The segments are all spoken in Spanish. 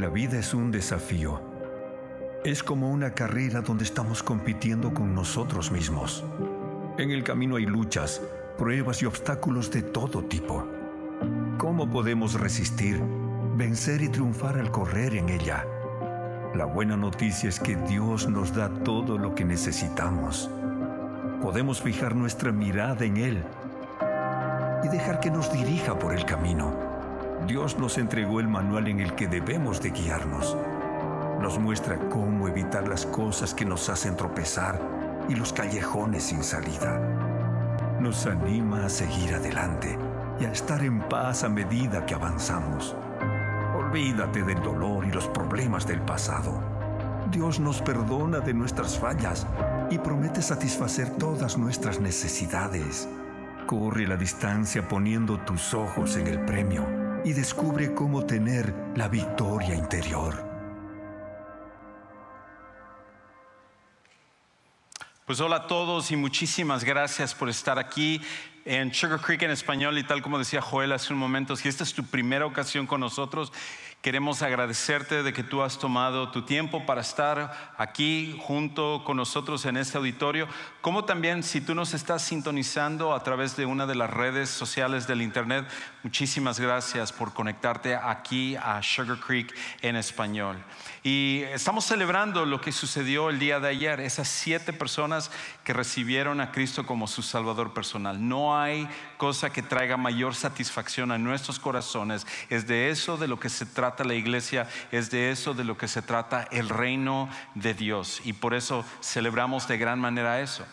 La vida es un desafío. Es como una carrera donde estamos compitiendo con nosotros mismos. En el camino hay luchas, pruebas y obstáculos de todo tipo. ¿Cómo podemos resistir, vencer y triunfar al correr en ella? La buena noticia es que Dios nos da todo lo que necesitamos. Podemos fijar nuestra mirada en Él y dejar que nos dirija por el camino. Dios nos entregó el manual en el que debemos de guiarnos. Nos muestra cómo evitar las cosas que nos hacen tropezar y los callejones sin salida. Nos anima a seguir adelante y a estar en paz a medida que avanzamos. Olvídate del dolor y los problemas del pasado. Dios nos perdona de nuestras fallas y promete satisfacer todas nuestras necesidades. Corre la distancia poniendo tus ojos en el premio y descubre cómo tener la victoria interior. Pues hola a todos y muchísimas gracias por estar aquí en Sugar Creek en español y tal como decía Joel hace un momento, si esta es tu primera ocasión con nosotros, queremos agradecerte de que tú has tomado tu tiempo para estar aquí junto con nosotros en este auditorio, como también si tú nos estás sintonizando a través de una de las redes sociales del Internet, muchísimas gracias por conectarte aquí a Sugar Creek en español. Y estamos celebrando lo que sucedió el día de ayer, esas siete personas que recibieron a Cristo como su Salvador personal. No hay cosa que traiga mayor satisfacción a nuestros corazones. Es de eso de lo que se trata la iglesia, es de eso de lo que se trata el reino de Dios. Y por eso celebramos de gran manera eso.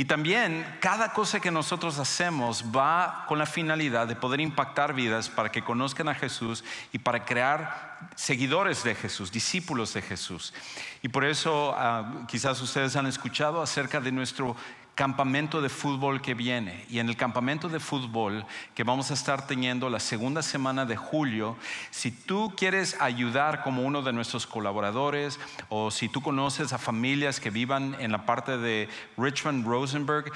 Y también cada cosa que nosotros hacemos va con la finalidad de poder impactar vidas para que conozcan a Jesús y para crear seguidores de Jesús, discípulos de Jesús. Y por eso ah, quizás ustedes han escuchado acerca de nuestro campamento de fútbol que viene. Y en el campamento de fútbol que vamos a estar teniendo la segunda semana de julio, si tú quieres ayudar como uno de nuestros colaboradores o si tú conoces a familias que vivan en la parte de Richmond, Rosenberg,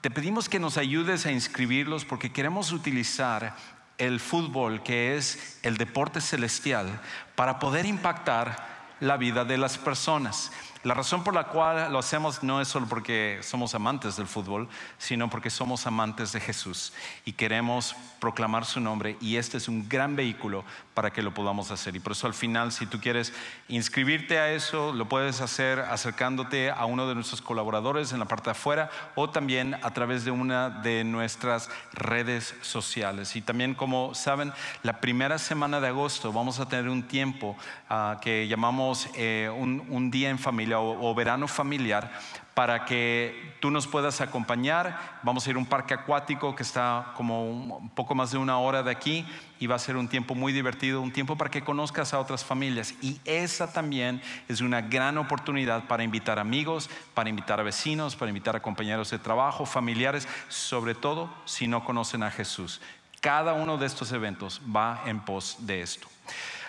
te pedimos que nos ayudes a inscribirlos porque queremos utilizar el fútbol, que es el deporte celestial, para poder impactar la vida de las personas. La razón por la cual lo hacemos no es solo porque somos amantes del fútbol, sino porque somos amantes de Jesús y queremos proclamar su nombre y este es un gran vehículo para que lo podamos hacer. Y por eso al final, si tú quieres inscribirte a eso, lo puedes hacer acercándote a uno de nuestros colaboradores en la parte de afuera o también a través de una de nuestras redes sociales. Y también, como saben, la primera semana de agosto vamos a tener un tiempo ah, que llamamos eh, un día en familia o, verano familiar para que tú nos puedas acompañar. Vamos a ir a un parque acuático que está como un poco más de una hora de aquí y va a ser un tiempo muy divertido, un tiempo para que conozcas a otras familias. Y esa también es una gran oportunidad para invitar amigos, para invitar a vecinos, para invitar a compañeros de trabajo, familiares, sobre todo si no conocen a Jesús. Cada uno de estos eventos va en pos de esto.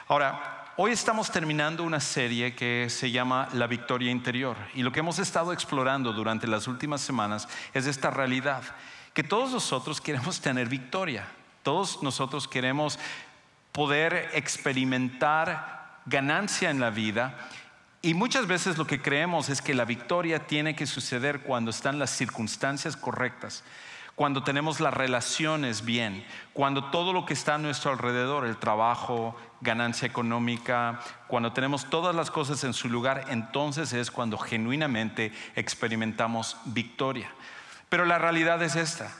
Ahora, Hoy estamos terminando una serie que se llama La Victoria Interior y lo que hemos estado explorando durante las últimas semanas es esta realidad, que todos nosotros queremos tener victoria, todos nosotros queremos poder experimentar ganancia en la vida y muchas veces lo que creemos es que la victoria tiene que suceder cuando están las circunstancias correctas cuando tenemos las relaciones bien, cuando todo lo que está a nuestro alrededor, el trabajo, ganancia económica, cuando tenemos todas las cosas en su lugar, entonces es cuando genuinamente experimentamos victoria. Pero la realidad es esta.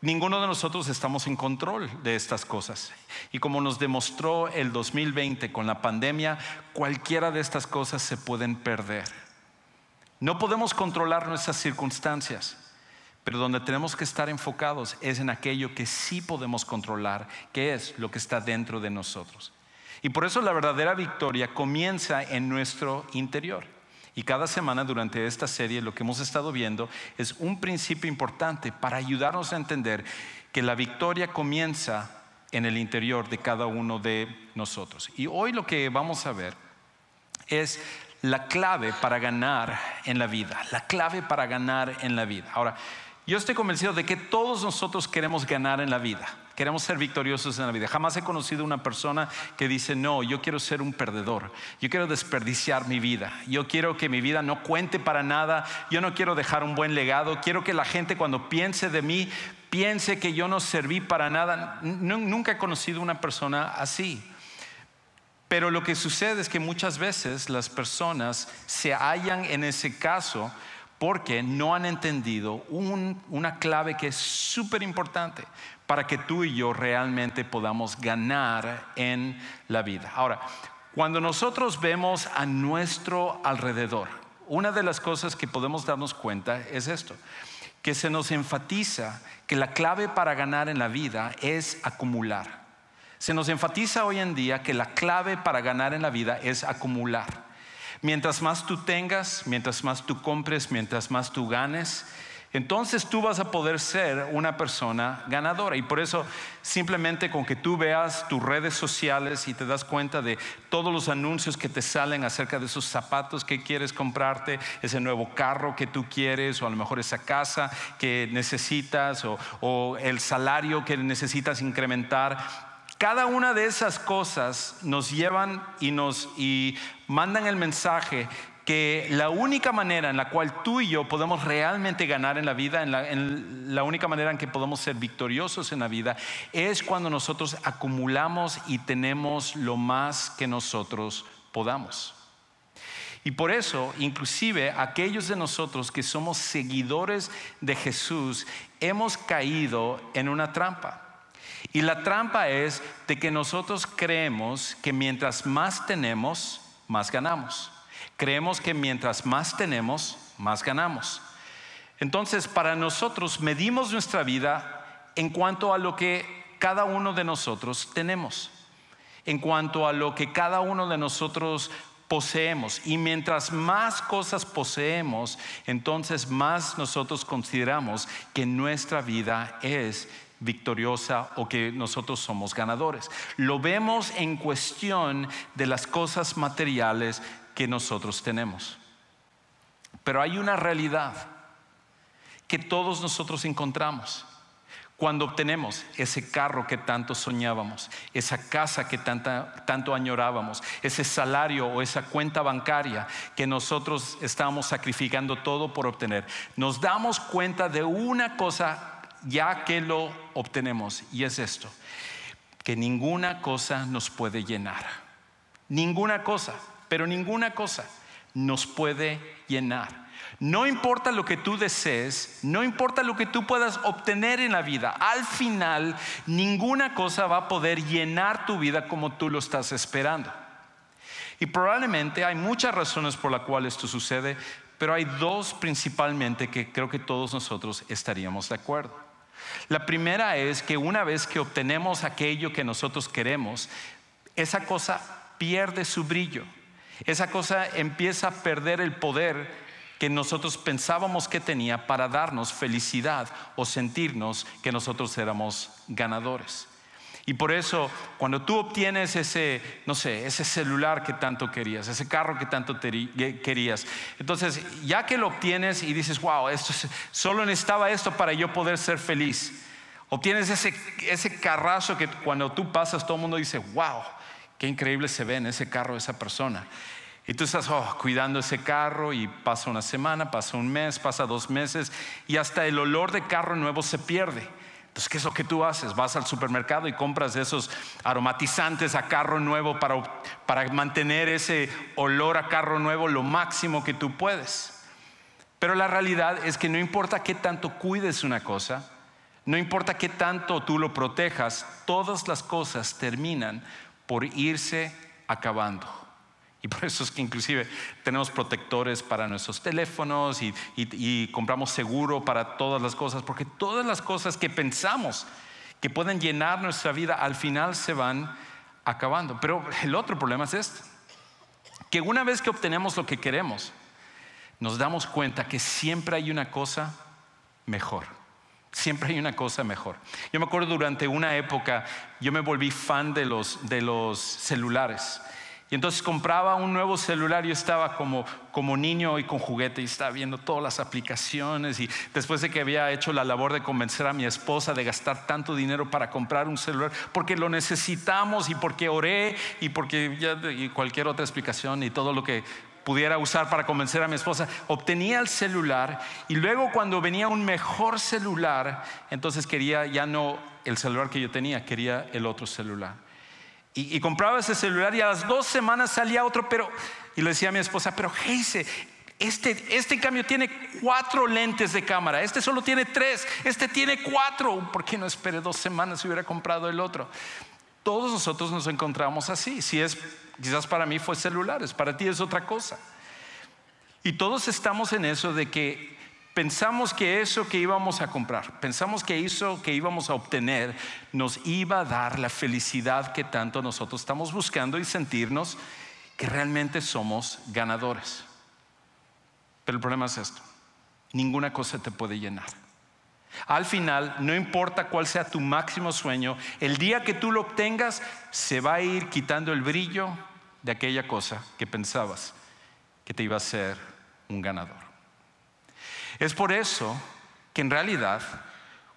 Ninguno de nosotros estamos en control de estas cosas. Y como nos demostró el 2020 con la pandemia, cualquiera de estas cosas se pueden perder. No podemos controlar nuestras circunstancias. Pero donde tenemos que estar enfocados es en aquello que sí podemos controlar, que es lo que está dentro de nosotros. Y por eso la verdadera victoria comienza en nuestro interior. Y cada semana durante esta serie lo que hemos estado viendo es un principio importante para ayudarnos a entender que la victoria comienza en el interior de cada uno de nosotros. Y hoy lo que vamos a ver es la clave para ganar en la vida, la clave para ganar en la vida. Ahora, yo estoy convencido de que todos nosotros queremos ganar en la vida. Queremos ser victoriosos en la vida. Jamás he conocido una persona que dice, no, yo quiero ser un perdedor. Yo quiero desperdiciar mi vida. Yo quiero que mi vida no cuente para nada. Yo no quiero dejar un buen legado. Quiero que la gente cuando piense de mí, piense que yo no serví para nada. Nunca he conocido una persona así. Pero lo que sucede es que muchas veces las personas se hallan en ese caso porque no han entendido una clave que es súper importante para que tú y yo realmente podamos ganar en la vida. Ahora, cuando nosotros vemos a nuestro alrededor, una de las cosas que podemos darnos cuenta es esto, que se nos enfatiza que la clave para ganar en la vida es acumular. Se nos enfatiza hoy en día que la clave para ganar en la vida es acumular. Mientras más tú tengas, mientras más tú compres, mientras más tú ganes, entonces tú vas a poder ser una persona ganadora. Y por eso simplemente con que tú veas tus redes sociales y te das cuenta de todos los anuncios que te salen acerca de esos zapatos que quieres comprarte, ese nuevo carro que tú quieres, o a lo mejor esa casa que necesitas, o, el salario que necesitas incrementar, cada una de esas cosas nos llevan y nos y mandan el mensaje que la única manera en la cual tú y yo podemos realmente ganar en la vida, en la, única manera en que podemos ser victoriosos en la vida, es cuando nosotros acumulamos y tenemos lo más que nosotros podamos. Y por eso, inclusive aquellos de nosotros que somos seguidores de Jesús, hemos caído en una trampa. Y la trampa es de que nosotros creemos que mientras más tenemos, más ganamos. Creemos que mientras más tenemos, más ganamos. Entonces, para nosotros medimos nuestra vida en cuanto a lo que cada uno de nosotros tenemos, en cuanto a lo que cada uno de nosotros poseemos. Y mientras más cosas poseemos, entonces más nosotros consideramos que nuestra vida es victoriosa o que nosotros somos ganadores. Lo vemos en cuestión de las cosas materiales que nosotros tenemos. Pero hay una realidad que todos nosotros encontramos. Cuando obtenemos ese carro que tanto soñábamos, esa casa que tanto añorábamos, ese salario o esa cuenta bancaria que nosotros estábamos sacrificando todo por obtener, nos damos cuenta de una cosa ya que lo obtenemos y es esto, que ninguna cosa nos puede llenar. Ninguna cosa pero ninguna cosa nos puede llenar. No importa lo que tú desees, no importa lo que tú puedas obtener en la vida, al final ninguna cosa va a poder llenar tu vida como tú lo estás esperando. Y probablemente hay muchas razones por las cuales esto sucede, pero hay dos principalmente que creo que todos nosotros estaríamos de acuerdo. La primera es que una vez que obtenemos aquello que nosotros queremos, esa cosa pierde su brillo. Esa cosa empieza a perder el poder que nosotros pensábamos que tenía para darnos felicidad o sentirnos que nosotros éramos ganadores. Y por eso, cuando tú obtienes ese, no sé, ese celular que tanto querías, ese carro que tanto querías, entonces ya que lo obtienes y dices, wow, esto solo necesitaba esto para yo poder ser feliz. Obtienes ese, ese carrazo que cuando tú pasas todo el mundo dice, wow, Qué increíble se ve en ese carro esa persona. Y tú estás oh, cuidando ese carro y pasa una semana, pasa un mes, pasa dos meses y hasta el olor de carro nuevo se pierde. Entonces, ¿qué es lo que tú haces? Vas al supermercado y compras esos aromatizantes a carro nuevo para, para mantener ese olor a carro nuevo lo máximo que tú puedes. Pero la realidad es que no importa qué tanto cuides una cosa, no importa qué tanto tú lo protejas, todas las cosas terminan por irse acabando. Y por eso es que inclusive tenemos protectores para nuestros teléfonos y, compramos seguro para todas las cosas, porque todas las cosas que pensamos que pueden llenar nuestra vida al final se van acabando. Pero el otro problema es este, que una vez que obtenemos lo que queremos, nos damos cuenta que siempre hay una cosa mejor. Siempre hay una cosa mejor. Yo me acuerdo durante una época, yo me volví fan de los, de los celulares. Y entonces compraba un nuevo celular, yo estaba como, como niño y con juguete y estaba viendo todas las aplicaciones y después de que había hecho la labor de convencer a mi esposa de gastar tanto dinero para comprar un celular, porque lo necesitamos y porque oré y porque ya, y cualquier otra explicación y todo lo que pudiera usar para convencer a mi esposa, obtenía el celular y luego cuando venía un mejor celular, entonces quería ya no el celular que yo tenía, quería el otro celular. Y, compraba ese celular y a las dos semanas salía otro, pero, y le decía a mi esposa, pero Heise, este, este en cambio tiene cuatro lentes de cámara, este solo tiene tres, este tiene cuatro, ¿por qué no esperé dos semanas y hubiera comprado el otro? Todos nosotros nos encontramos así, si es, quizás para mí fue celulares, para ti es otra cosa. Y todos estamos en eso de que pensamos que eso que íbamos a comprar, pensamos que eso que íbamos a obtener nos iba a dar la felicidad que tanto nosotros estamos buscando y sentirnos que realmente somos ganadores. Pero el problema es esto, ninguna cosa te puede llenar. Al final, no importa cuál sea tu máximo sueño, el día que tú lo obtengas, se va a ir quitando el brillo de aquella cosa que pensabas que te iba a hacer un ganador. Es por eso que en realidad,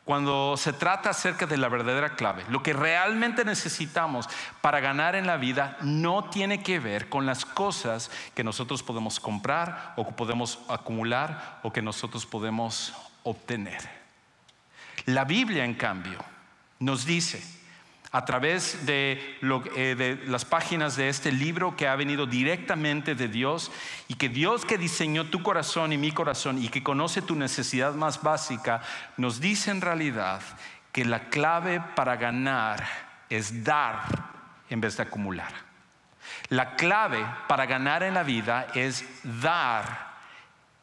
cuando se trata acerca de la verdadera clave, lo que realmente necesitamos para ganar en la vida no tiene que ver con las cosas que nosotros podemos comprar o que podemos acumular o que nosotros podemos obtener. La Biblia, en cambio, nos dice, a través eh, de, las páginas de este libro que ha venido directamente de Dios y que Dios que diseñó tu corazón y mi corazón y que conoce tu necesidad más básica, nos dice en realidad que la clave para ganar es dar en vez de acumular. La clave para ganar en la vida es dar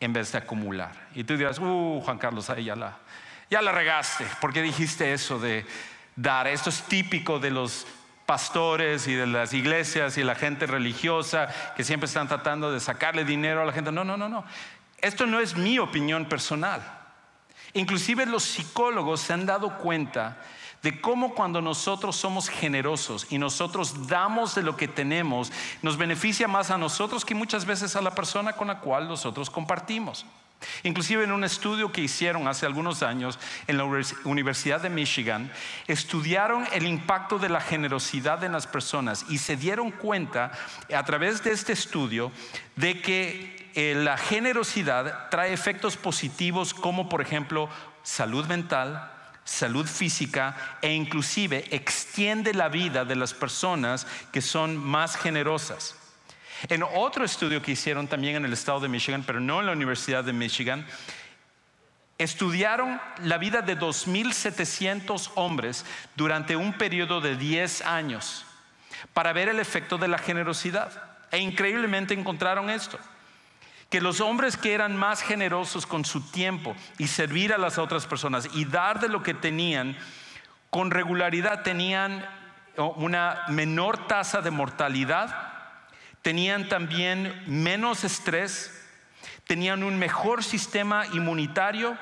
en vez de acumular. Y tú dirás, uh, Juan Carlos, ahí ya la, ya la regaste. ¿Por qué dijiste eso de dar. Esto es típico de los pastores y de las iglesias y la gente religiosa que siempre están tratando de sacarle dinero a la gente. No, no, no, no. Esto no es mi opinión personal. Inclusive los psicólogos se han dado cuenta de cómo cuando nosotros somos generosos y nosotros damos de lo que tenemos, nos beneficia más a nosotros que muchas veces a la persona con la cual nosotros compartimos. Inclusive en un estudio que hicieron hace algunos años en la Universidad de Michigan, estudiaron el impacto de la generosidad en las personas y se dieron cuenta a través de este estudio de que eh, la generosidad trae efectos positivos como por ejemplo salud mental, salud física e inclusive extiende la vida de las personas que son más generosas. En otro estudio que hicieron también en el estado de Michigan, pero no en la Universidad de Michigan, estudiaron la vida de 2.700 hombres durante un periodo de 10 años para ver el efecto de la generosidad. E increíblemente encontraron esto, que los hombres que eran más generosos con su tiempo y servir a las otras personas y dar de lo que tenían, con regularidad tenían una menor tasa de mortalidad tenían también menos estrés, tenían un mejor sistema inmunitario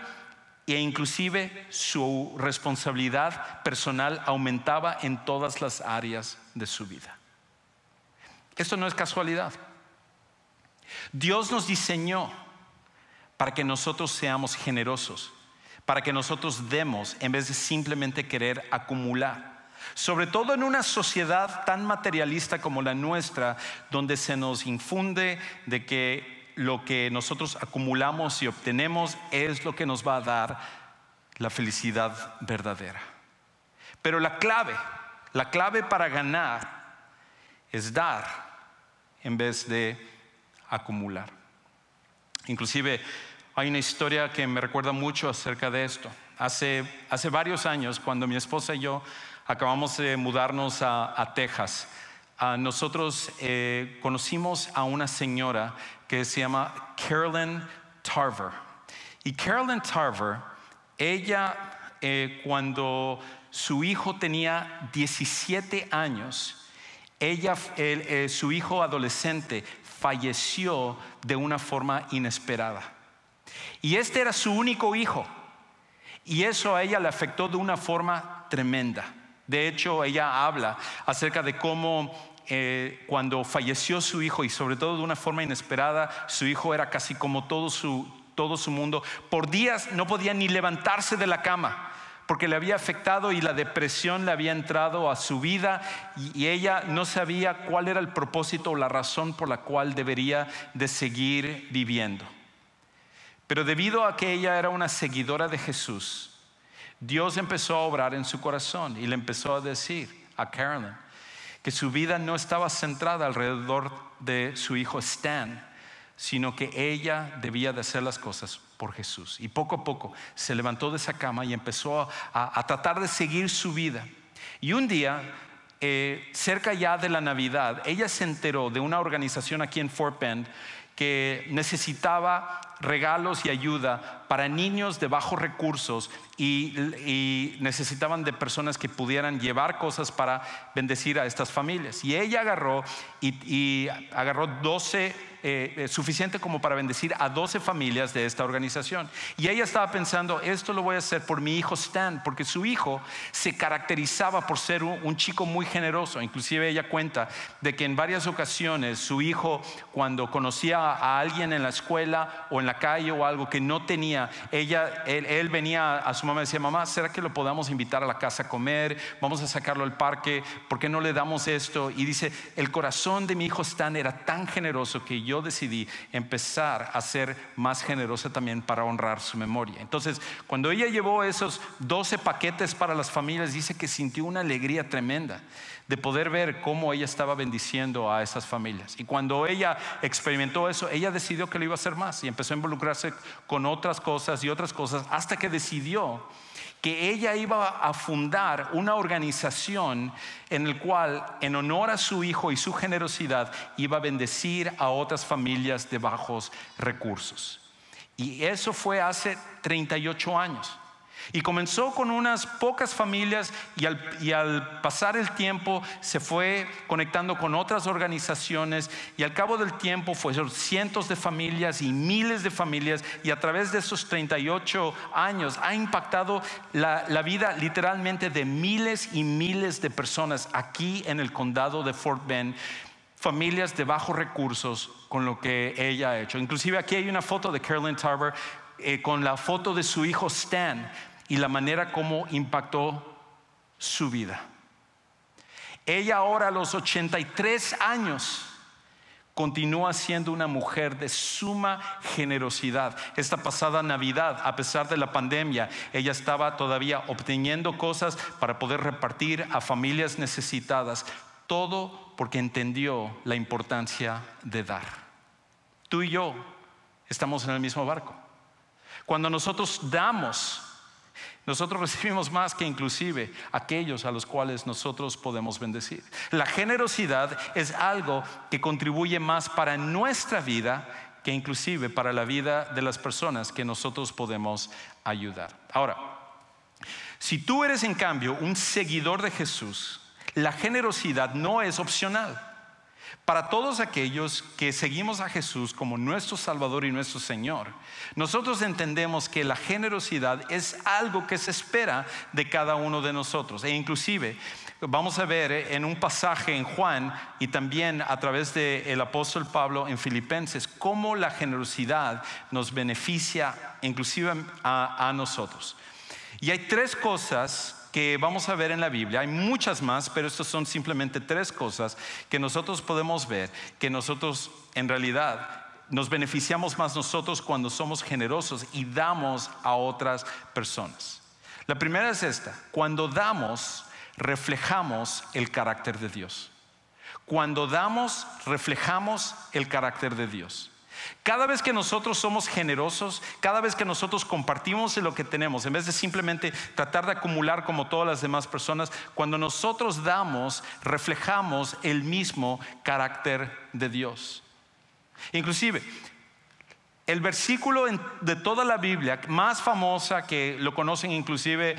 e inclusive su responsabilidad personal aumentaba en todas las áreas de su vida. Esto no es casualidad. Dios nos diseñó para que nosotros seamos generosos, para que nosotros demos en vez de simplemente querer acumular. Sobre todo en una sociedad tan materialista como la nuestra, donde se nos infunde de que lo que nosotros acumulamos y obtenemos es lo que nos va a dar la felicidad verdadera. Pero la clave, la clave para ganar es dar en vez de acumular. Inclusive hay una historia que me recuerda mucho acerca de esto. Hace, hace varios años, cuando mi esposa y yo acabamos de mudarnos a, Texas. nosotros eh, conocimos a una señora que se llama Carolyn Tarver. Y Carolyn Tarver, ella eh, cuando su hijo tenía 17 años, ella, eh, su hijo adolescente falleció de una forma inesperada. Y este era su único hijo. Y eso a ella le afectó de una forma tremenda. De hecho, ella habla acerca de cómo eh, cuando falleció su hijo y sobre todo de una forma inesperada, su hijo era casi como todo su, todo su mundo. Por días no podía ni levantarse de la cama porque le había afectado y la depresión le había entrado a su vida y, ella no sabía cuál era el propósito o la razón por la cual debería de seguir viviendo. Pero debido a que ella era una seguidora de Jesús, Dios empezó a obrar en su corazón y le empezó a decir a Carolyn que su vida no estaba centrada alrededor de su hijo Stan, sino que ella debía de hacer las cosas por Jesús. Y poco a poco se levantó de esa cama y empezó a, tratar de seguir su vida. Y un día, eh, cerca ya de la Navidad, ella se enteró de una organización aquí en Fort Bend que necesitaba regalos y ayuda para niños de bajos recursos y, necesitaban de personas que pudieran llevar cosas para bendecir a estas familias. Y ella agarró y, agarró 12 eh, eh, suficiente como para bendecir a 12 familias de esta organización. Y ella estaba pensando, esto lo voy a hacer por mi hijo Stan, porque su hijo se caracterizaba por ser un, chico muy generoso. Inclusive ella cuenta de que en varias ocasiones su hijo, cuando conocía a alguien en la escuela o en la calle o algo que no tenía, ella, él, venía a su mamá y decía, mamá, ¿será que lo podamos invitar a la casa a comer? Vamos a sacarlo al parque, ¿por qué no le damos esto? Y dice, el corazón de mi hijo Stan era tan generoso que yo decidí empezar a ser más generosa también para honrar su memoria. Entonces, cuando ella llevó esos 12 paquetes para las familias, dice que sintió una alegría tremenda de poder ver cómo ella estaba bendiciendo a esas familias. Y cuando ella experimentó eso, ella decidió que lo iba a hacer más y empezó a involucrarse con otras cosas y otras cosas hasta que decidió que ella iba a fundar una organización en el cual, en honor a su hijo y su generosidad, iba a bendecir a otras familias de bajos recursos. Y eso fue hace 38 años. Y comenzó con unas pocas familias y al, pasar el tiempo se fue conectando con otras organizaciones y al cabo del tiempo fueron cientos de familias y miles de familias y a través de esos 38 años ha impactado la, la vida literalmente de miles y miles de personas aquí en el condado de Fort Bend familias de bajos recursos con lo que ella ha hecho. Inclusive aquí hay una foto de Carolyn Tarver eh, con la foto de su hijo Stan y la manera como impactó su vida. Ella ahora a los 83 años continúa siendo una mujer de suma generosidad. Esta pasada Navidad, a pesar de la pandemia, ella estaba todavía obteniendo cosas para poder repartir a familias necesitadas. Todo porque entendió la importancia de dar. Tú y yo estamos en el mismo barco. Cuando nosotros damos, nosotros recibimos más que inclusive aquellos a los cuales nosotros podemos bendecir. La generosidad es algo que contribuye más para nuestra vida que inclusive para la vida de las personas que nosotros podemos ayudar. Ahora, si tú eres en cambio un seguidor de Jesús, la generosidad no es opcional. Para todos aquellos que seguimos a Jesús como nuestro Salvador y nuestro Señor, nosotros entendemos que la generosidad es algo que se espera de cada uno de nosotros. E inclusive vamos a ver en un pasaje en Juan y también a través del apóstol Pablo en Filipenses cómo la generosidad nos beneficia inclusive a nosotros. Y hay tres cosas que vamos a ver en la Biblia, hay muchas más, pero estas son simplemente tres cosas que nosotros podemos ver, que nosotros en realidad nos beneficiamos más nosotros cuando somos generosos y damos a otras personas. La primera es esta, cuando damos, reflejamos el carácter de Dios. Cuando damos, reflejamos el carácter de Dios. Cada vez que nosotros somos generosos, cada vez que nosotros compartimos lo que tenemos, en vez de simplemente tratar de acumular como todas las demás personas, cuando nosotros damos, reflejamos el mismo carácter de Dios. Inclusive, el versículo de toda la Biblia más famosa que lo conocen inclusive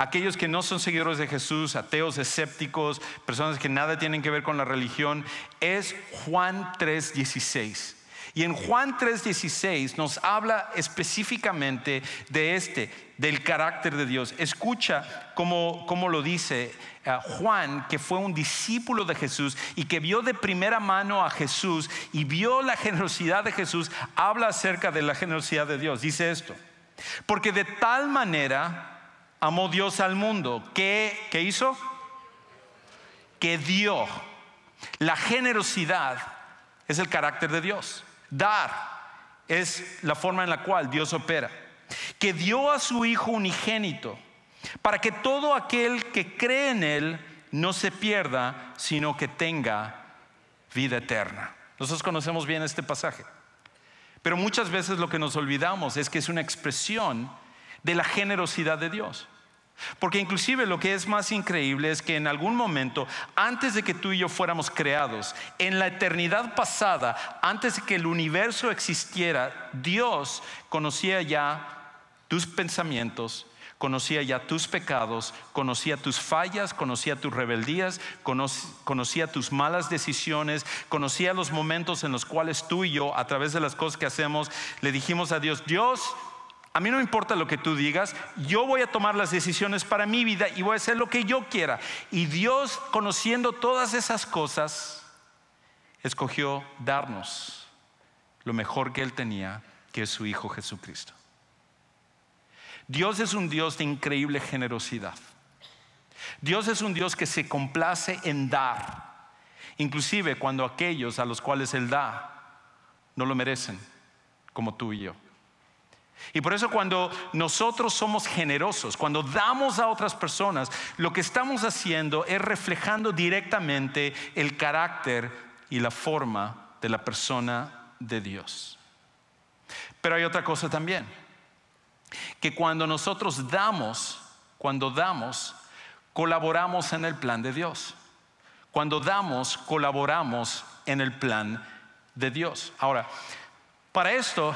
aquellos que no son seguidores de Jesús, ateos, escépticos, personas que nada tienen que ver con la religión, es Juan 3:16. Y en Juan 3:16 nos habla específicamente de este, del carácter de Dios. Escucha cómo, lo dice eh, Juan, que fue un discípulo de Jesús y que vio de primera mano a Jesús y vio la generosidad de Jesús, habla acerca de la generosidad de Dios. Dice esto, porque de tal manera amó Dios al mundo, que, ¿qué hizo? Que dio. La generosidad es el carácter de Dios. Dar es la forma en la cual Dios opera. Que dio a su Hijo unigénito para que todo aquel que cree en Él no se pierda, sino que tenga vida eterna. Nosotros conocemos bien este pasaje. Pero muchas veces lo que nos olvidamos es que es una expresión de la generosidad de Dios. Porque inclusive lo que es más increíble es que en algún momento, antes de que tú y yo fuéramos creados, en la eternidad pasada, antes de que el universo existiera, Dios conocía ya tus pensamientos, conocía ya tus pecados, conocía tus fallas, conocía tus rebeldías, conocía tus malas decisiones, conocía los momentos en los cuales tú y yo, a través de las cosas que hacemos, le dijimos a Dios, Dios, a mí no me importa lo que tú digas, yo voy a tomar las decisiones para mi vida y voy a hacer lo que yo quiera. Y Dios, conociendo todas esas cosas, escogió darnos lo mejor que Él tenía, que es su Hijo Jesucristo. Dios es un Dios de increíble generosidad. Dios es un Dios que se complace en dar, inclusive cuando aquellos a los cuales Él da no lo merecen, como tú y yo. Y por eso cuando nosotros somos generosos, cuando damos a otras personas, lo que estamos haciendo es reflejando directamente el carácter y la forma de la persona de Dios. Pero hay otra cosa también, que cuando nosotros damos, cuando damos, colaboramos en el plan de Dios. Cuando damos, colaboramos en el plan de Dios. Ahora, para esto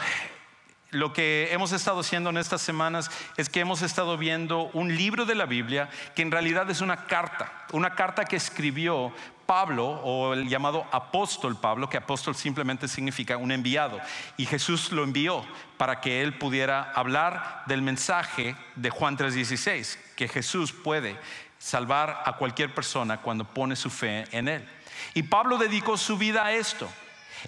lo que hemos estado haciendo en estas semanas es que hemos estado viendo un libro de la Biblia que en realidad es una carta, una carta que escribió Pablo o el llamado apóstol Pablo, que apóstol simplemente significa un enviado. Y Jesús lo envió para que él pudiera hablar del mensaje de Juan 3:16, que Jesús puede salvar a cualquier persona cuando pone su fe en él. Y Pablo dedicó su vida a esto.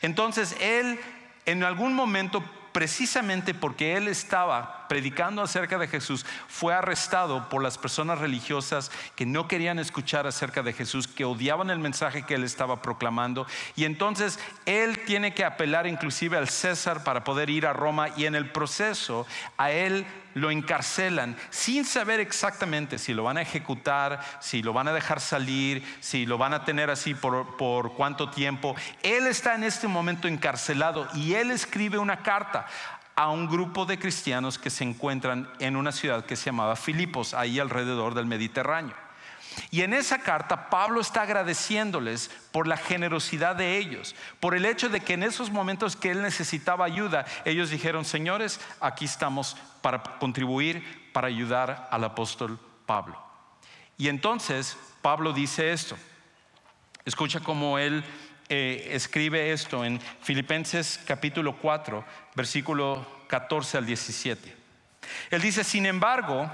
Entonces él en algún momento precisamente porque él estaba predicando acerca de Jesús, fue arrestado por las personas religiosas que no querían escuchar acerca de Jesús, que odiaban el mensaje que él estaba proclamando. Y entonces él tiene que apelar inclusive al César para poder ir a Roma y en el proceso a él lo encarcelan sin saber exactamente si lo van a ejecutar, si lo van a dejar salir, si lo van a tener así por, por cuánto tiempo. Él está en este momento encarcelado y él escribe una carta a un grupo de cristianos que se encuentran en una ciudad que se llamaba Filipos, ahí alrededor del Mediterráneo. Y en esa carta Pablo está agradeciéndoles por la generosidad de ellos, por el hecho de que en esos momentos que él necesitaba ayuda, ellos dijeron, señores, aquí estamos para contribuir, para ayudar al apóstol Pablo. Y entonces Pablo dice esto. Escucha cómo él eh, escribe esto en Filipenses capítulo 4, versículo 14 al 17. Él dice, sin embargo,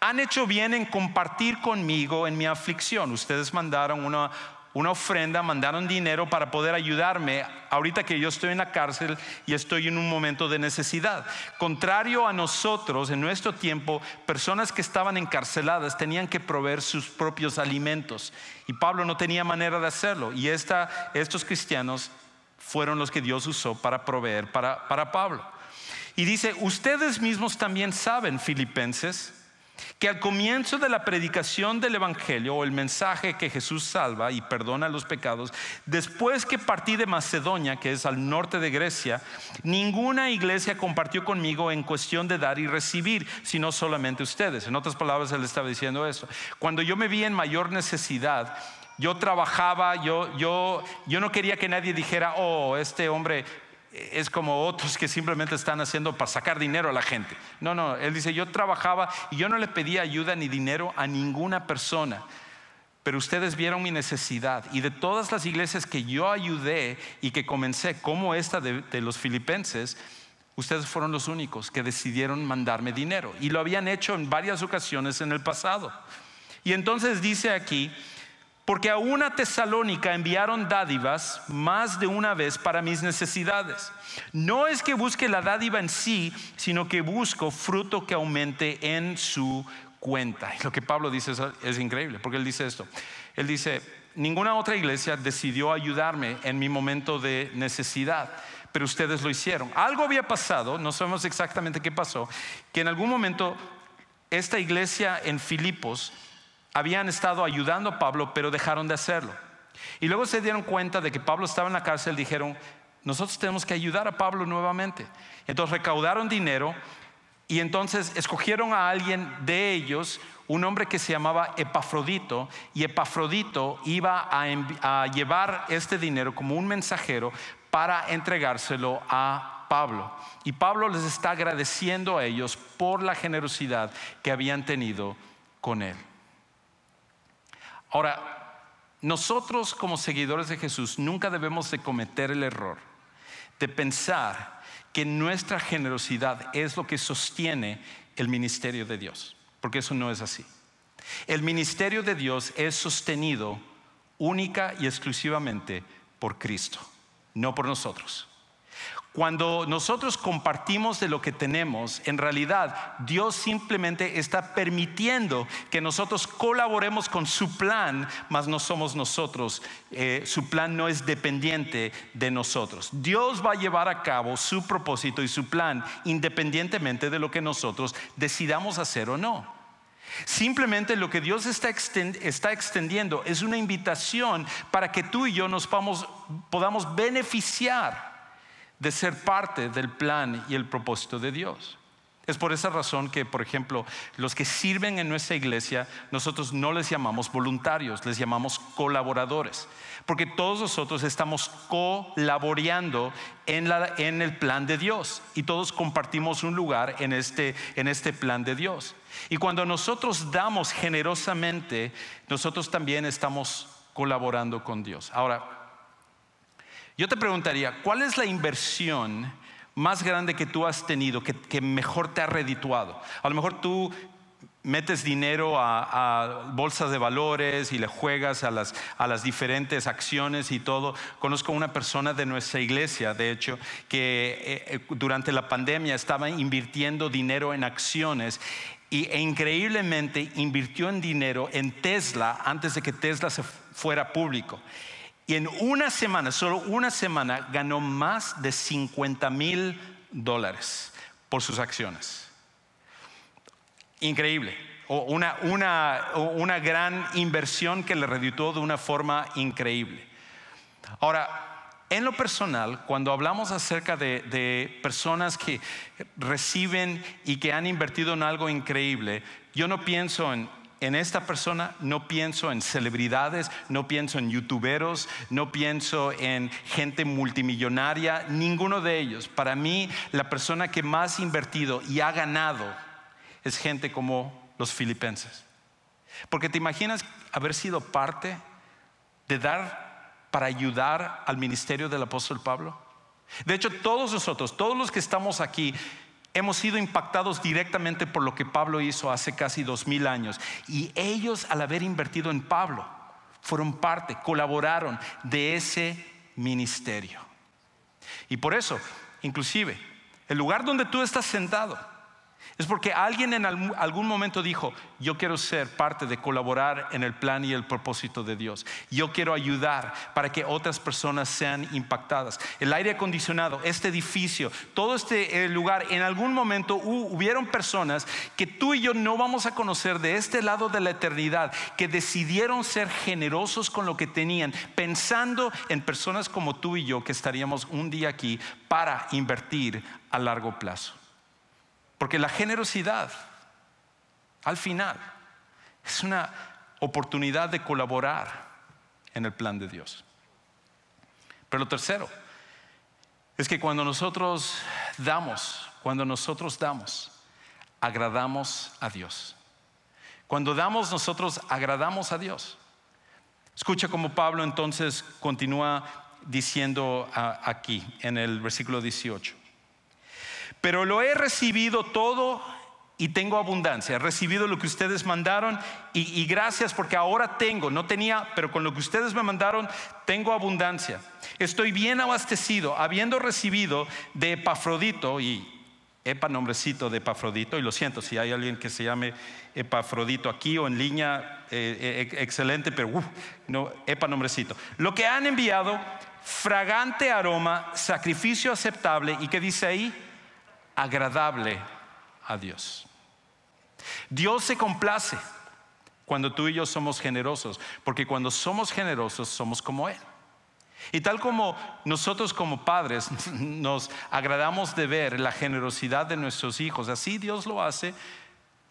han hecho bien en compartir conmigo en mi aflicción. Ustedes mandaron una, ofrenda, mandaron dinero para poder ayudarme ahorita que yo estoy en la cárcel y estoy en un momento de necesidad. Contrario a nosotros, en nuestro tiempo, personas que estaban encarceladas tenían que proveer sus propios alimentos y Pablo no tenía manera de hacerlo y estos cristianos fueron los que Dios usó para proveer para, para Pablo. Y dice, ustedes mismos también saben, filipenses, que al comienzo de la predicación del Evangelio o el mensaje que Jesús salva y perdona los pecados, después que partí de Macedonia, que es al norte de Grecia, ninguna iglesia compartió conmigo en cuestión de dar y recibir, sino solamente ustedes. En otras palabras, él estaba diciendo esto. Cuando yo me vi en mayor necesidad, yo trabajaba, yo, yo, yo no quería que nadie dijera, oh, este hombre es como otros que simplemente están haciendo para sacar dinero a la gente. No, no, él dice, yo trabajaba y yo no le pedía ayuda ni dinero a ninguna persona. pero ustedes vieron mi necesidad y de todas las iglesias que yo ayudé y que comencé, como esta de, de, los filipenses, ustedes fueron los únicos que decidieron mandarme dinero y lo habían hecho en varias ocasiones en el pasado. Y entonces dice aquí, porque a una tesalónica enviaron dádivas más de una vez para mis necesidades. No es que busque la dádiva en sí, sino que busco fruto que aumente en su cuenta. Y lo que Pablo dice es, increíble, porque él dice esto. Él dice, ninguna otra iglesia decidió ayudarme en mi momento de necesidad, pero ustedes lo hicieron. Algo había pasado, no sabemos exactamente qué pasó, que en algún momento esta iglesia en Filipos habían estado ayudando a Pablo, pero dejaron de hacerlo. Y luego se dieron cuenta de que Pablo estaba en la cárcel, dijeron, nosotros tenemos que ayudar a Pablo nuevamente. Entonces recaudaron dinero y entonces escogieron a alguien de ellos, un hombre que se llamaba Epafrodito, y Epafrodito iba a, llevar este dinero como un mensajero para entregárselo a Pablo. Y Pablo les está agradeciendo a ellos por la generosidad que habían tenido con él. Ahora, nosotros como seguidores de Jesús nunca debemos de cometer el error de pensar que nuestra generosidad es lo que sostiene el ministerio de Dios, porque eso no es así. El ministerio de Dios es sostenido única y exclusivamente por Cristo, no por nosotros. Cuando nosotros compartimos de lo que tenemos, en realidad Dios simplemente está permitiendo que nosotros colaboremos con su plan, mas no somos nosotros. Eh, su plan no es dependiente de nosotros. Dios va a llevar a cabo su propósito y su plan independientemente de lo que nosotros decidamos hacer o no. Simplemente lo que Dios está, extendiendo es una invitación para que tú y yo nos podamos beneficiar de ser parte del plan y el propósito de Dios. Es por esa razón que, por ejemplo, los que sirven en nuestra iglesia, nosotros no les llamamos voluntarios, les llamamos colaboradores, porque todos nosotros estamos colaborando en, el plan de Dios y todos compartimos un lugar en este, en este plan de Dios. Y cuando nosotros damos generosamente, nosotros también estamos colaborando con Dios. Ahora, yo te preguntaría, ¿cuál es la inversión más grande que tú has tenido, que, mejor te ha redituado? A lo mejor tú metes dinero a, bolsas de valores y le juegas a las, a las, diferentes acciones y todo. Conozco una persona de nuestra iglesia, de hecho, que eh, eh, durante la pandemia estaba invirtiendo dinero en acciones y, e increíblemente invirtió en dinero en Tesla antes de que Tesla se fuera público. Y en una semana, solo una semana, ganó más de 50 mil dólares por sus acciones. Increíble. Una, una, una gran inversión que le reditó de una forma increíble. Ahora, en lo personal, cuando hablamos acerca de, de, personas que reciben y que han invertido en algo increíble, yo no pienso en en esta persona no pienso en celebridades, no pienso en youtuberos, no pienso en gente multimillonaria, ninguno de ellos. Para mí, la persona que más ha invertido y ha ganado es gente como los filipenses. Porque te imaginas haber sido parte de dar para ayudar al ministerio del apóstol Pablo. De hecho, todos nosotros, todos los que estamos aquí, hemos sido impactados directamente por lo que Pablo hizo hace casi dos mil años. Y ellos, al haber invertido en Pablo, fueron parte, colaboraron de ese ministerio. Y por eso, inclusive, el lugar donde tú estás sentado, es porque alguien en algún momento dijo, yo quiero ser parte de colaborar en el plan y el propósito de Dios. Yo quiero ayudar para que otras personas sean impactadas. El aire acondicionado, este edificio, todo este lugar, en algún momento hubieron personas que tú y yo no vamos a conocer de este lado de la eternidad, que decidieron ser generosos con lo que tenían, pensando en personas como tú y yo que estaríamos un día aquí para invertir a largo plazo. Porque la generosidad, al final, es una oportunidad de colaborar en el plan de Dios. Pero lo tercero es que cuando nosotros damos, cuando nosotros damos, agradamos a Dios. Cuando damos nosotros agradamos a Dios. Escucha cómo Pablo entonces continúa diciendo ah, aquí en el versículo 18. Pero lo he recibido todo y tengo abundancia. He recibido lo que ustedes mandaron y, gracias porque ahora tengo, no tenía, pero con lo que ustedes me mandaron, tengo abundancia. Estoy bien abastecido, habiendo recibido de Epafrodito y Epa nombrecito de Epafrodito, y lo siento si hay alguien que se llame Epafrodito aquí o en línea, eh, eh, excelente, pero uf, no, Epa nombrecito. Lo que han enviado, fragante aroma, sacrificio aceptable, y que dice ahí, agradable a Dios. Dios se complace cuando tú y yo somos generosos, porque cuando somos generosos somos como Él. Y tal como nosotros como padres nos agradamos de ver la generosidad de nuestros hijos, así Dios lo hace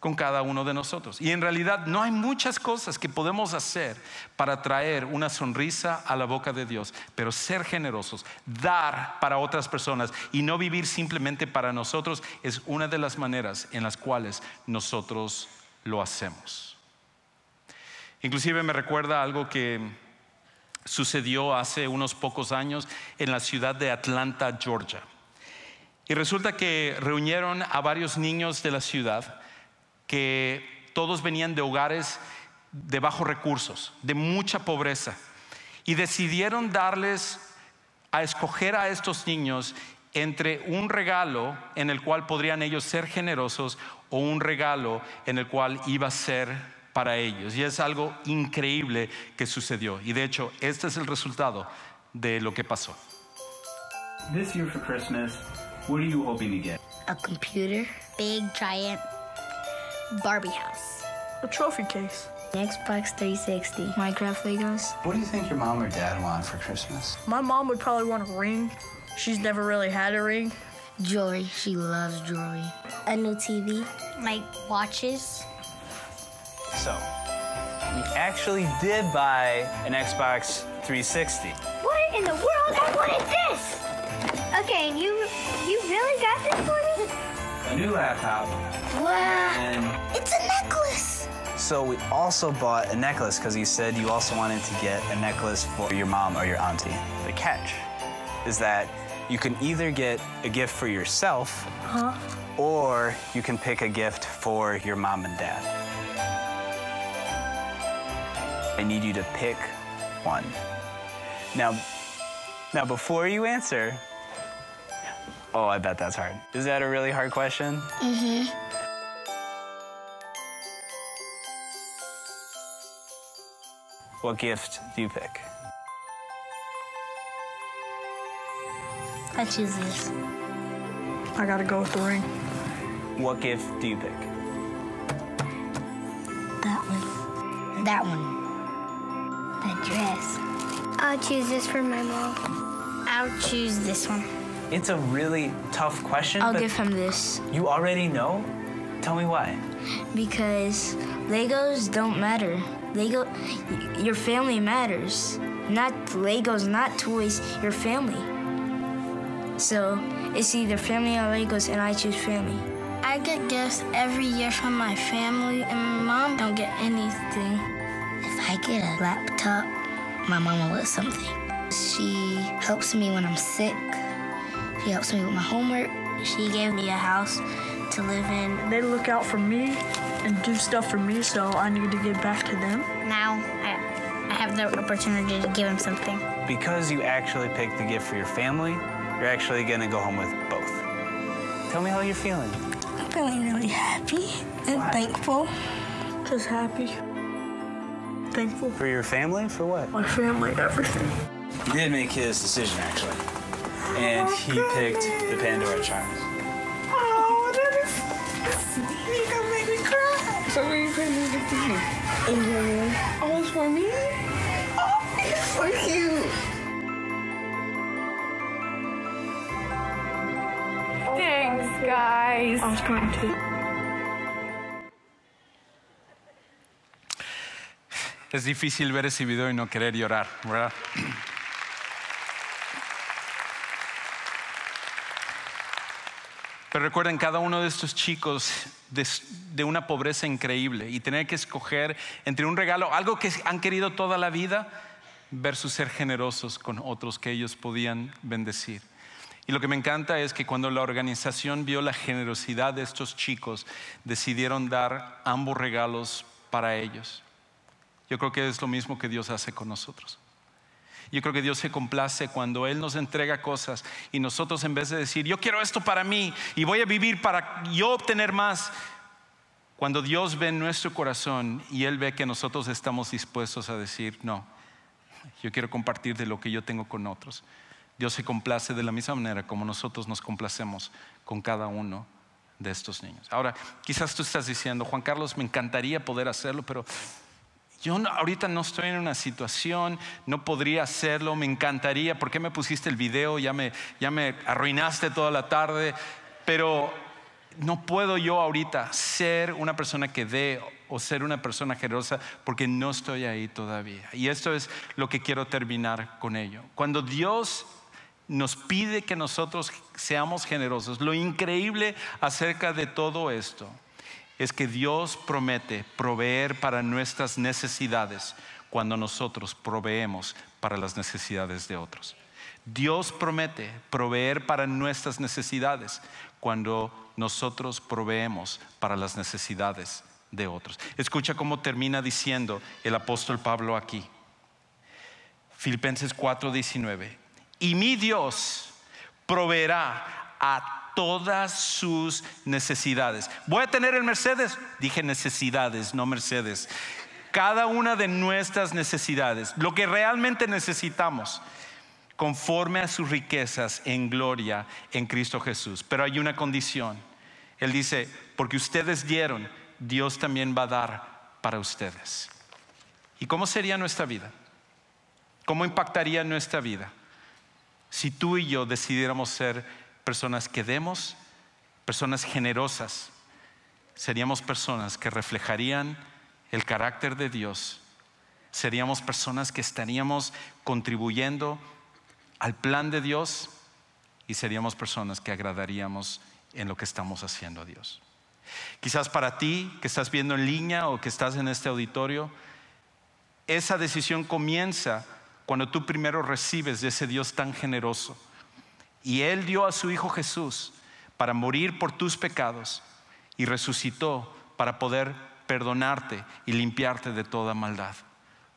con cada uno de nosotros. Y en realidad no hay muchas cosas que podemos hacer para traer una sonrisa a la boca de Dios, pero ser generosos, dar para otras personas y no vivir simplemente para nosotros es una de las maneras en las cuales nosotros lo hacemos. Inclusive me recuerda algo que sucedió hace unos pocos años en la ciudad de Atlanta, Georgia. Y resulta que reunieron a varios niños de la ciudad que todos venían de hogares de bajos recursos, de mucha pobreza, y decidieron darles a escoger a estos niños entre un regalo en el cual podrían ellos ser generosos o un regalo en el cual iba a ser para ellos. Y es algo increíble que sucedió. Y de hecho, este es el resultado de lo que pasó. This year for Christmas, what are you hoping to get? A computer, big giant Barbie house, a trophy case, Xbox 360, Minecraft Legos. What do you think your mom or dad want for Christmas? My mom would probably want a ring. She's never really had a ring. Jewelry, she loves jewelry. A new TV, like watches, So, we actually did buy an Xbox 360. What in the world? I wanted this! Okay, and you you really got this for me? A new laptop. Wow. And It's a necklace! so we also bought a necklace because you said you also wanted to get a necklace for your mom or your auntie. The catch is that you can either get a gift for yourself huh? or you can pick a gift for your mom and dad. I need you to pick one. Now, now before you answer, oh, I bet that's hard. Is that a really hard question? Mm-hmm. What gift do you pick? I choose this. I gotta go with the ring. What gift do you pick? That one. That one. That dress. I'll choose this for my mom. I'll choose this one. It's a really tough question. I'll but give him this You already know? Tell me why. because Legos don't matter. Lego, y- your family matters. Not Legos, not toys, your family. So it's either family or Legos, and I choose family. I get gifts every year from my family, and my mom don't get anything. If I get a laptop, my mama will something. She helps me when I'm sick. She helps me with my homework. She gave me a house to live in. They look out for me and do stuff for me, so I need to give back to them. Now I, I have the opportunity to give him something. Because you actually picked the gift for your family, you're actually gonna go home with both. Tell me how you're feeling. I'm feeling really happy and thankful. Just happy, thankful for For your family? For what? my family, everything. He did make his decision actually. And oh, he picked the Pandora charms. Oh, that is. You gonna make me cry. So where you putting everything? In your room. Oh, it's for me? Oh, it's so cute. Thanks, guys. I was going to. Es difícil ver ese video y no querer llorar, ¿verdad? Pero recuerden, cada uno de estos chicos de, de, una pobreza increíble y tener que escoger entre un regalo, algo que han querido toda la vida, versus ser generosos con otros que ellos podían bendecir. Y lo que me encanta es que cuando la organización vio la generosidad de estos chicos, decidieron dar ambos regalos para ellos. Yo creo que es lo mismo que Dios hace con nosotros. Yo creo que Dios se complace cuando Él nos entrega cosas y nosotros en vez de decir, yo quiero esto para mí y voy a vivir para yo obtener más, cuando Dios ve en nuestro corazón y Él ve que nosotros estamos dispuestos a decir, no, yo quiero compartir de lo que yo tengo con otros. Dios se complace de la misma manera como nosotros nos complacemos con cada uno de estos niños. Ahora, quizás tú estás diciendo, Juan Carlos, me encantaría poder hacerlo, pero yo ahorita no estoy en una situación, no podría hacerlo, me encantaría, ¿por qué me pusiste el video? Ya me, ya me arruinaste toda la tarde, pero no puedo yo ahorita ser una persona que dé o ser una persona generosa porque no estoy ahí todavía. Y esto es lo que quiero terminar con ello. Cuando Dios nos pide que nosotros seamos generosos, lo increíble acerca de todo esto es que Dios promete proveer para nuestras necesidades cuando nosotros proveemos para las necesidades de otros. Dios promete proveer para nuestras necesidades cuando nosotros proveemos para las necesidades de otros. Escucha cómo termina diciendo el apóstol Pablo aquí. Filipenses 4:19. Y mi Dios proveerá a todas sus necesidades. ¿Voy a tener el Mercedes? Dije necesidades, no Mercedes. Cada una de nuestras necesidades, lo que realmente necesitamos, conforme a sus riquezas en gloria en Cristo Jesús. Pero hay una condición. Él dice, porque ustedes dieron, Dios también va a dar para ustedes. ¿Y cómo sería nuestra vida? ¿Cómo impactaría nuestra vida si tú y yo decidiéramos ser personas que demos, personas generosas, seríamos personas que reflejarían el carácter de Dios, seríamos personas que estaríamos contribuyendo al plan de Dios y seríamos personas que agradaríamos en lo que estamos haciendo a Dios. Quizás para ti que estás viendo en línea o que estás en este auditorio, esa decisión comienza cuando tú primero recibes de ese Dios tan generoso y Él dio a su Hijo Jesús para morir por tus pecados y resucitó para poder perdonarte y limpiarte de toda maldad.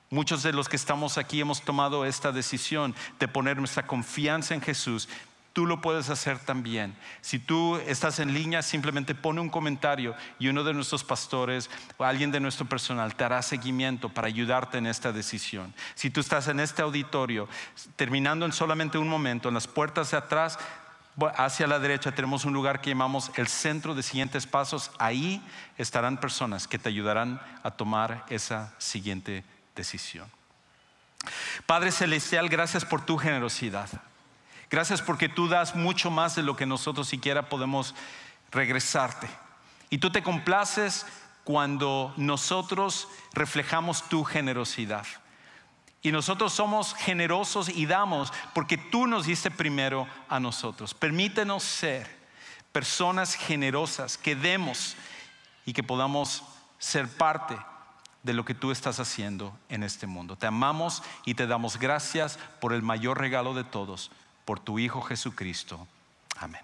Muchos de los que estamos aquí hemos tomado esta decisión de poner nuestra confianza en Jesús tú lo puedes hacer también. Si tú estás en línea, simplemente pone un comentario y uno de nuestros pastores o alguien de nuestro personal te hará seguimiento para ayudarte en esta decisión. Si tú estás en este auditorio, terminando en solamente un momento, en las puertas de atrás, hacia la derecha tenemos un lugar que llamamos el centro de siguientes pasos. Ahí estarán personas que te ayudarán a tomar esa siguiente decisión. Padre Celestial, gracias por tu generosidad. Gracias porque tú das mucho más de lo que nosotros siquiera podemos regresarte. Y tú te complaces cuando nosotros reflejamos tu generosidad. Y nosotros somos generosos y damos porque tú nos diste primero a nosotros. Permítenos ser personas generosas, que demos y que podamos ser parte de lo que tú estás haciendo en este mundo. Te amamos y te damos gracias por el mayor regalo de todos, por tu Hijo Jesucristo. Amén.